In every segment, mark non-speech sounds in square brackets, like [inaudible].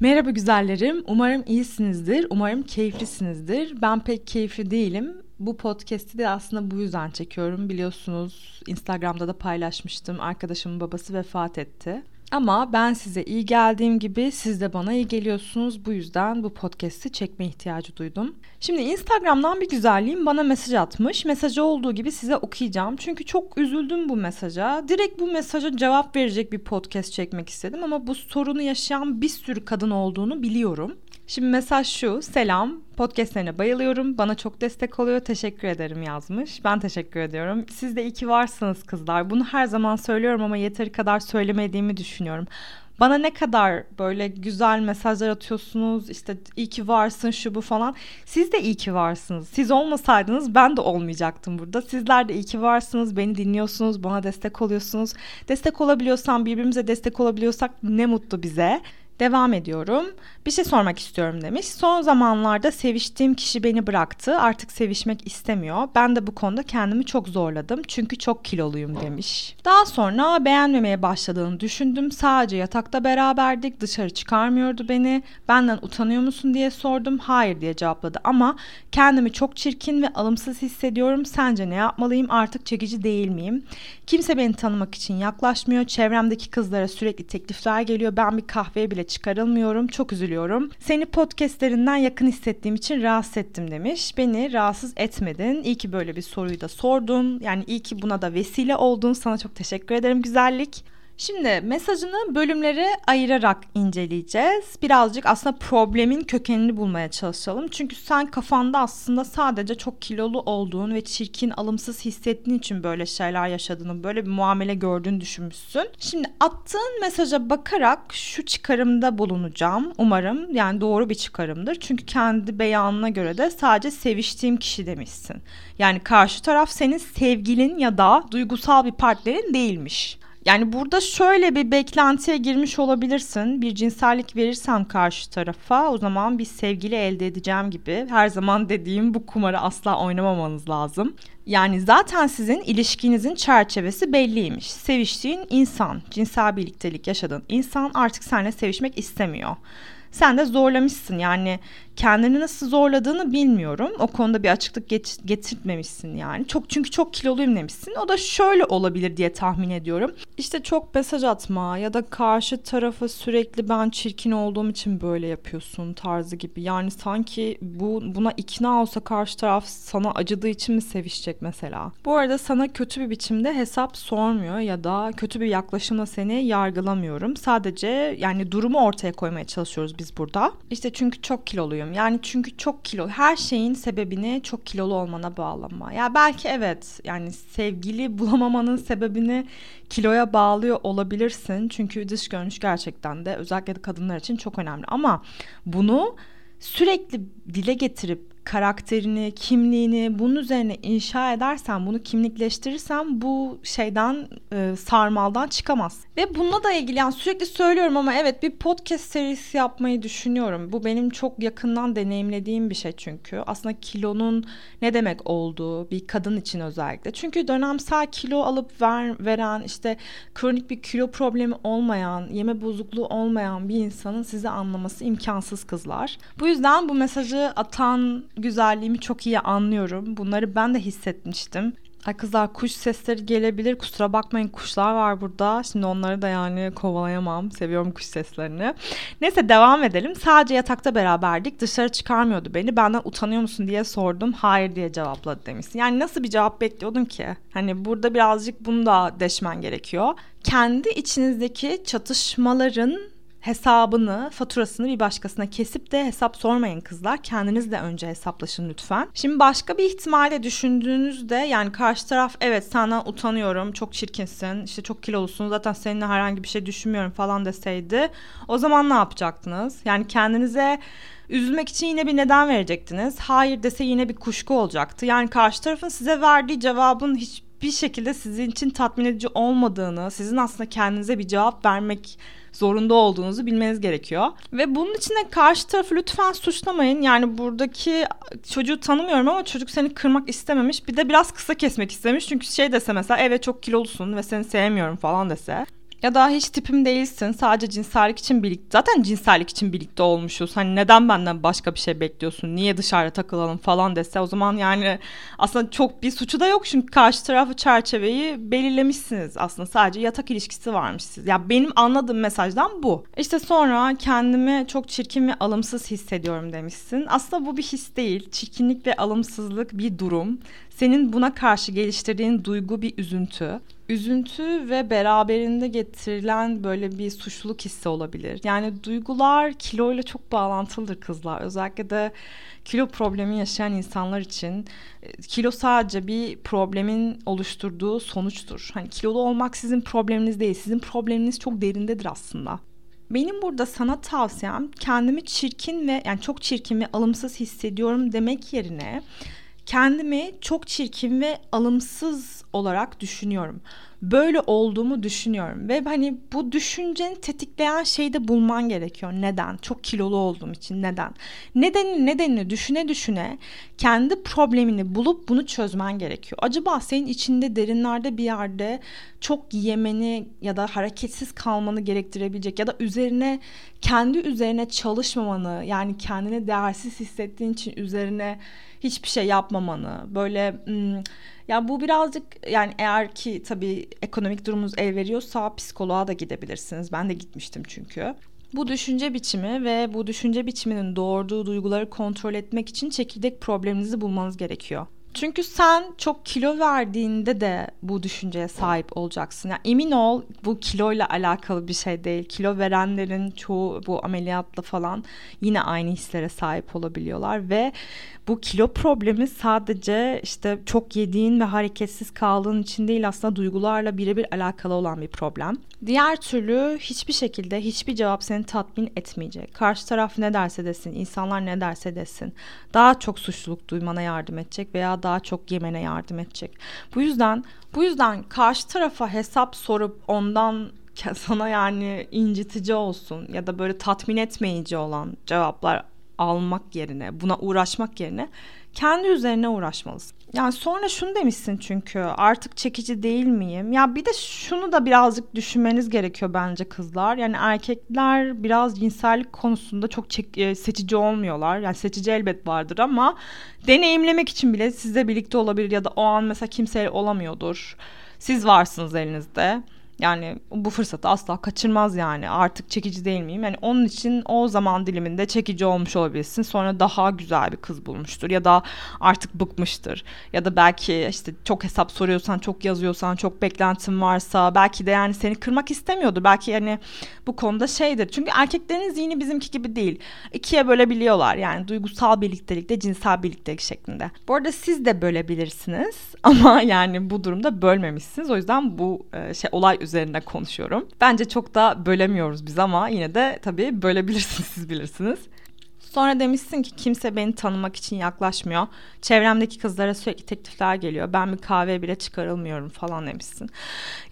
Merhaba güzellerim. Umarım iyisinizdir. Umarım keyiflisinizdir. Ben pek keyifli değilim. Bu podcast'i de aslında bu yüzden çekiyorum. Biliyorsunuz Instagram'da da paylaşmıştım. Arkadaşımın babası vefat etti. Ama ben size iyi geldiğim gibi siz de bana iyi geliyorsunuz. Bu yüzden bu podcast'i çekme ihtiyacı duydum. Şimdi Instagram'dan bir güzelliğim bana mesaj atmış. Mesajı olduğu gibi size okuyacağım. Çünkü çok üzüldüm bu mesaja. Direkt bu mesaja cevap verecek bir podcast çekmek istedim ama bu sorunu yaşayan bir sürü kadın olduğunu biliyorum. Şimdi mesaj şu. Selam. Podcastlerine bayılıyorum. Bana çok destek oluyor. Teşekkür ederim yazmış. Ben teşekkür ediyorum. Siz de iyi varsınız kızlar. Bunu her zaman söylüyorum ama yeteri kadar söylemediğimi düşünüyorum. Bana ne kadar böyle güzel mesajlar atıyorsunuz. İşte iyi ki varsın şu bu falan. Siz de iyi ki varsınız. Siz olmasaydınız ben de olmayacaktım burada. Sizler de iyi ki varsınız. Beni dinliyorsunuz. Bana destek oluyorsunuz. Destek olabiliyorsam birbirimize destek olabiliyorsak ne mutlu bize. Devam ediyorum. Bir şey sormak istiyorum demiş. Son zamanlarda seviştiğim kişi beni bıraktı. Artık sevişmek istemiyor. Ben de bu konuda kendimi çok zorladım. Çünkü çok kiloluyum demiş. Daha sonra beğenmemeye başladığını düşündüm. Sadece yatakta beraberdik. Dışarı çıkarmıyordu beni. Benden utanıyor musun diye sordum. Hayır diye cevapladı ama kendimi çok çirkin ve alımsız hissediyorum. Sence ne yapmalıyım? Artık çekici değil miyim? Kimse beni tanımak için yaklaşmıyor. Çevremdeki kızlara sürekli teklifler geliyor. Ben bir kahveye bile çıkarılmıyorum. Çok üzülüyorum. Seni podcastlerinden yakın hissettiğim için rahatsız ettim demiş. Beni rahatsız etmedin. İyi ki böyle bir soruyu da sordun. Yani iyi ki buna da vesile oldun. Sana çok teşekkür ederim güzellik. Şimdi mesajını bölümlere ayırarak inceleyeceğiz. Birazcık aslında problemin kökenini bulmaya çalışalım. Çünkü sen kafanda aslında sadece çok kilolu olduğun ve çirkin, alımsız hissettiğin için böyle şeyler yaşadığını, böyle bir muamele gördüğünü düşünmüşsün. Şimdi attığın mesaja bakarak şu çıkarımda bulunacağım. Umarım yani doğru bir çıkarımdır. Çünkü kendi beyanına göre de sadece seviştiğim kişi demişsin. Yani karşı taraf senin sevgilin ya da duygusal bir partnerin değilmiş. Yani burada şöyle bir beklentiye girmiş olabilirsin. Bir cinsellik verirsem karşı tarafa o zaman bir sevgili elde edeceğim gibi. Her zaman dediğim bu kumarı asla oynamamanız lazım. Yani zaten sizin ilişkinizin çerçevesi belliymiş. Seviştiğin insan, cinsel birliktelik yaşadığın insan artık seninle sevişmek istemiyor. Sen de zorlamışsın yani kendini nasıl zorladığını bilmiyorum. O konuda bir açıklık get- getirtmemişsin yani. Çok çünkü çok kiloluyum demişsin. O da şöyle olabilir diye tahmin ediyorum. İşte çok mesaj atma ya da karşı tarafa sürekli ben çirkin olduğum için böyle yapıyorsun tarzı gibi. Yani sanki bu buna ikna olsa karşı taraf sana acıdığı için mi sevişecek mesela? Bu arada sana kötü bir biçimde hesap sormuyor ya da kötü bir yaklaşımla seni yargılamıyorum. Sadece yani durumu ortaya koymaya çalışıyoruz biz burada. İşte çünkü çok kiloluyum düşünüyorum. Yani çünkü çok kilo her şeyin sebebini çok kilolu olmana bağlama. Ya belki evet yani sevgili [laughs] bulamamanın sebebini kiloya bağlıyor olabilirsin. Çünkü dış görünüş gerçekten de özellikle de kadınlar için çok önemli. Ama bunu sürekli dile getirip karakterini, kimliğini bunun üzerine inşa edersen, bunu kimlikleştirirsen bu şeyden e, sarmaldan çıkamaz. Ve bununla da ilgili yani sürekli söylüyorum ama evet bir podcast serisi yapmayı düşünüyorum. Bu benim çok yakından deneyimlediğim bir şey çünkü. Aslında kilonun ne demek olduğu bir kadın için özellikle. Çünkü dönemsel kilo alıp ver, veren işte kronik bir kilo problemi olmayan, yeme bozukluğu olmayan bir insanın sizi anlaması imkansız kızlar. Bu yüzden bu mesajı atan güzelliğimi çok iyi anlıyorum. Bunları ben de hissetmiştim. Ay kızlar kuş sesleri gelebilir. Kusura bakmayın kuşlar var burada. Şimdi onları da yani kovalayamam. Seviyorum kuş seslerini. Neyse devam edelim. Sadece yatakta beraberdik. Dışarı çıkarmıyordu beni. Benden utanıyor musun diye sordum. Hayır diye cevapladı demişsin. Yani nasıl bir cevap bekliyordun ki? Hani burada birazcık bunu da deşmen gerekiyor. Kendi içinizdeki çatışmaların hesabını, faturasını bir başkasına kesip de hesap sormayın kızlar. Kendiniz de önce hesaplaşın lütfen. Şimdi başka bir ihtimalle düşündüğünüzde yani karşı taraf evet senden utanıyorum, çok çirkinsin, işte çok kilolusun, zaten seninle herhangi bir şey düşünmüyorum falan deseydi o zaman ne yapacaktınız? Yani kendinize Üzülmek için yine bir neden verecektiniz. Hayır dese yine bir kuşku olacaktı. Yani karşı tarafın size verdiği cevabın hiçbir şekilde sizin için tatmin edici olmadığını, sizin aslında kendinize bir cevap vermek zorunda olduğunuzu bilmeniz gerekiyor. Ve bunun için de karşı tarafı lütfen suçlamayın. Yani buradaki çocuğu tanımıyorum ama çocuk seni kırmak istememiş. Bir de biraz kısa kesmek istemiş. Çünkü şey dese mesela evet çok kilolusun ve seni sevmiyorum falan dese. Ya da hiç tipim değilsin. Sadece cinsellik için birlikte. Zaten cinsellik için birlikte olmuşuz. Hani neden benden başka bir şey bekliyorsun? Niye dışarıda takılalım falan dese o zaman yani aslında çok bir suçu da yok. Çünkü karşı tarafı çerçeveyi belirlemişsiniz. Aslında sadece yatak ilişkisi varmış siz. Ya benim anladığım mesajdan bu. İşte sonra kendimi çok çirkin ve alımsız hissediyorum demişsin. Aslında bu bir his değil. Çirkinlik ve alımsızlık bir durum. Senin buna karşı geliştirdiğin duygu bir üzüntü üzüntü ve beraberinde getirilen böyle bir suçluluk hissi olabilir. Yani duygular kiloyla çok bağlantılıdır kızlar. Özellikle de kilo problemi yaşayan insanlar için e, kilo sadece bir problemin oluşturduğu sonuçtur. Hani kilolu olmak sizin probleminiz değil. Sizin probleminiz çok derindedir aslında. Benim burada sana tavsiyem kendimi çirkin ve yani çok çirkin ve alımsız hissediyorum demek yerine kendimi çok çirkin ve alımsız olarak düşünüyorum. Böyle olduğumu düşünüyorum ve hani bu düşünceni tetikleyen şeyi de bulman gerekiyor. Neden? Çok kilolu olduğum için neden? Nedeni nedenini düşüne düşüne kendi problemini bulup bunu çözmen gerekiyor. Acaba senin içinde derinlerde bir yerde çok yemeni ya da hareketsiz kalmanı gerektirebilecek ya da üzerine kendi üzerine çalışmamanı yani kendini değersiz hissettiğin için üzerine hiçbir şey yapmamanı böyle hmm, ya bu birazcık yani eğer ki tabii ekonomik durumunuz el veriyorsa psikoloğa da gidebilirsiniz. Ben de gitmiştim çünkü. Bu düşünce biçimi ve bu düşünce biçiminin doğurduğu duyguları kontrol etmek için çekirdek probleminizi bulmanız gerekiyor. Çünkü sen çok kilo verdiğinde de bu düşünceye sahip olacaksın. Yani emin ol bu kiloyla alakalı bir şey değil. Kilo verenlerin çoğu bu ameliyatla falan yine aynı hislere sahip olabiliyorlar ve bu kilo problemi sadece işte çok yediğin ve hareketsiz kaldığın için değil aslında duygularla birebir alakalı olan bir problem. Diğer türlü hiçbir şekilde hiçbir cevap seni tatmin etmeyecek. Karşı taraf ne derse desin, insanlar ne derse desin. Daha çok suçluluk duymana yardım edecek veya daha çok yemene yardım edecek. Bu yüzden bu yüzden karşı tarafa hesap sorup ondan [laughs] sana yani incitici olsun ya da böyle tatmin etmeyici olan cevaplar almak yerine, buna uğraşmak yerine kendi üzerine uğraşmalısın. Yani sonra şunu demişsin çünkü artık çekici değil miyim? Ya bir de şunu da birazcık düşünmeniz gerekiyor bence kızlar. Yani erkekler biraz cinsellik konusunda çok çek- e, seçici olmuyorlar. Yani seçici elbet vardır ama deneyimlemek için bile sizle birlikte olabilir ya da o an mesela kimseyle olamıyordur. Siz varsınız elinizde. Yani bu fırsatı asla kaçırmaz yani. Artık çekici değil miyim? Yani onun için o zaman diliminde çekici olmuş olabilirsin. Sonra daha güzel bir kız bulmuştur ya da artık bıkmıştır. Ya da belki işte çok hesap soruyorsan, çok yazıyorsan, çok beklentin varsa belki de yani seni kırmak istemiyordur. Belki yani bu konuda şeydir. Çünkü erkeklerin zihni bizimki gibi değil. İkiye bölebiliyorlar yani duygusal birliktelikte, cinsel birliktelik şeklinde. Bu arada siz de bölebilirsiniz [laughs] ama yani bu durumda bölmemişsiniz. O yüzden bu şey olay üzerine konuşuyorum. Bence çok da bölemiyoruz biz ama yine de tabii bölebilirsiniz [laughs] siz bilirsiniz. Sonra demişsin ki kimse beni tanımak için yaklaşmıyor. Çevremdeki kızlara sürekli teklifler geliyor. Ben bir kahve bile çıkarılmıyorum falan demişsin.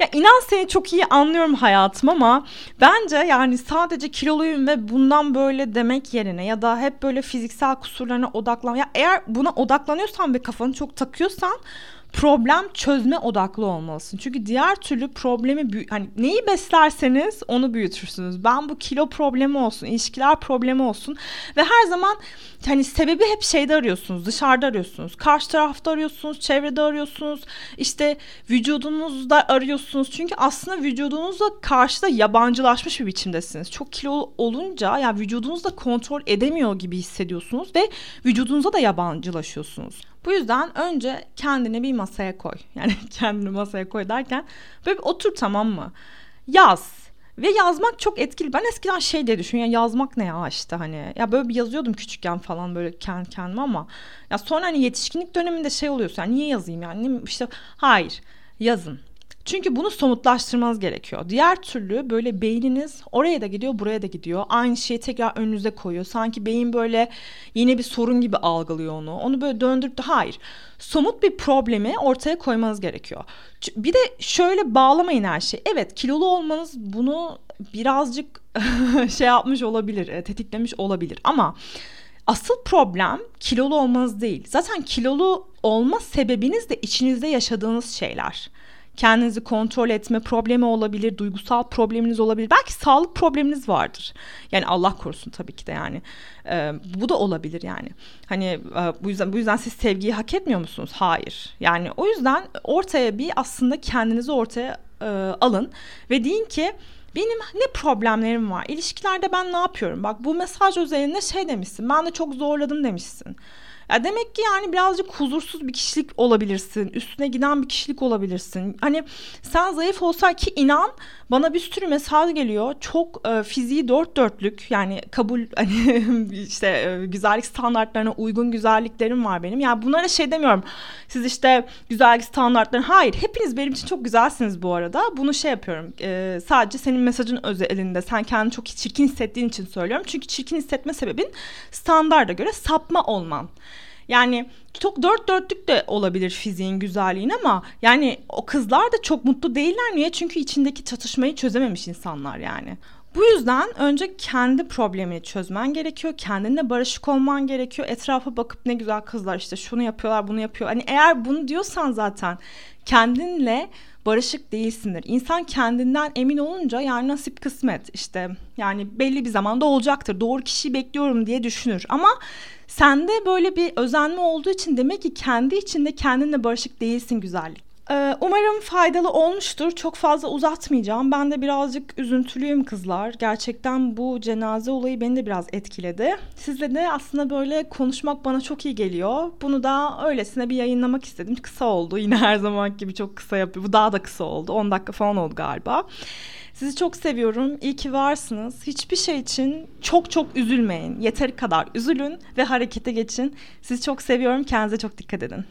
Ya inan seni çok iyi anlıyorum hayatım ama bence yani sadece kiloluyum ve bundan böyle demek yerine ya da hep böyle fiziksel kusurlarına odaklan. Ya eğer buna odaklanıyorsan ve kafanı çok takıyorsan problem çözme odaklı olmalısın. Çünkü diğer türlü problemi hani neyi beslerseniz onu büyütürsünüz. Ben bu kilo problemi olsun, ilişkiler problemi olsun ve her zaman hani sebebi hep şeyde arıyorsunuz, dışarıda arıyorsunuz. Karşı tarafta arıyorsunuz, çevrede arıyorsunuz. işte vücudunuzda arıyorsunuz. Çünkü aslında vücudunuzla karşıda yabancılaşmış bir biçimdesiniz. Çok kilo olunca yani vücudunuzda kontrol edemiyor gibi hissediyorsunuz ve vücudunuza da yabancılaşıyorsunuz. Bu yüzden önce kendini bir masaya koy. [laughs] Yani kendini masaya koy derken böyle bir otur tamam mı? Yaz. Ve yazmak çok etkili. Ben eskiden şey diye düşünüyorum. Ya yazmak ne ya işte hani. Ya böyle bir yazıyordum küçükken falan böyle kendi kendime ama. Ya sonra hani yetişkinlik döneminde şey oluyorsun. Yani niye yazayım yani? işte hayır yazın. Çünkü bunu somutlaştırmanız gerekiyor. Diğer türlü böyle beyniniz oraya da gidiyor, buraya da gidiyor. Aynı şeyi tekrar önünüze koyuyor. Sanki beyin böyle yeni bir sorun gibi algılıyor onu. Onu böyle döndürüp de hayır. Somut bir problemi ortaya koymanız gerekiyor. Bir de şöyle bağlamayın her şeyi. Evet, kilolu olmanız bunu birazcık [laughs] şey yapmış olabilir, e, tetiklemiş olabilir ama asıl problem kilolu olmanız değil. Zaten kilolu olma sebebiniz de içinizde yaşadığınız şeyler. Kendinizi kontrol etme problemi olabilir, duygusal probleminiz olabilir. Belki sağlık probleminiz vardır. Yani Allah korusun tabii ki de yani. Ee, bu da olabilir yani. Hani e, bu yüzden bu yüzden siz sevgiyi hak etmiyor musunuz? Hayır. Yani o yüzden ortaya bir aslında kendinizi ortaya e, alın ve deyin ki benim ne problemlerim var? İlişkilerde ben ne yapıyorum? Bak bu mesaj üzerinde şey demişsin. Ben de çok zorladım demişsin. Ya demek ki yani birazcık huzursuz bir kişilik olabilirsin. Üstüne giden bir kişilik olabilirsin. Hani sen zayıf olsan ki inan bana bir sürü mesaj geliyor. Çok e, fiziği dört dörtlük yani kabul [laughs] hani işte e, güzellik standartlarına uygun güzelliklerim var benim. Yani bunlara şey demiyorum. Siz işte güzellik standartları hayır hepiniz benim için çok güzelsiniz bu arada. Bunu şey yapıyorum. E, sadece senin mesajın özelinde sen kendini çok çirkin hissettiğin için söylüyorum. Çünkü çirkin hissetme sebebin standarda göre sapma olman. Yani çok dört dörtlük de olabilir fiziğin güzelliğin ama yani o kızlar da çok mutlu değiller. Niye? Çünkü içindeki çatışmayı çözememiş insanlar yani. Bu yüzden önce kendi problemini çözmen gerekiyor. Kendinle barışık olman gerekiyor. Etrafa bakıp ne güzel kızlar işte şunu yapıyorlar, bunu yapıyor. Hani eğer bunu diyorsan zaten kendinle barışık değilsindir. İnsan kendinden emin olunca yani nasip kısmet işte yani belli bir zamanda olacaktır. Doğru kişiyi bekliyorum diye düşünür. Ama sende böyle bir özenme olduğu için demek ki kendi içinde kendinle barışık değilsin güzellik. Ee, umarım faydalı olmuştur. Çok fazla uzatmayacağım. Ben de birazcık üzüntülüyüm kızlar. Gerçekten bu cenaze olayı beni de biraz etkiledi. Sizle de aslında böyle konuşmak bana çok iyi geliyor. Bunu da öylesine bir yayınlamak istedim. Kısa oldu. Yine her zaman gibi çok kısa yapıyor. Bu daha da kısa oldu. 10 dakika falan oldu galiba. Sizi çok seviyorum. İyi ki varsınız. Hiçbir şey için çok çok üzülmeyin. Yeteri kadar üzülün ve harekete geçin. Sizi çok seviyorum. Kendinize çok dikkat edin.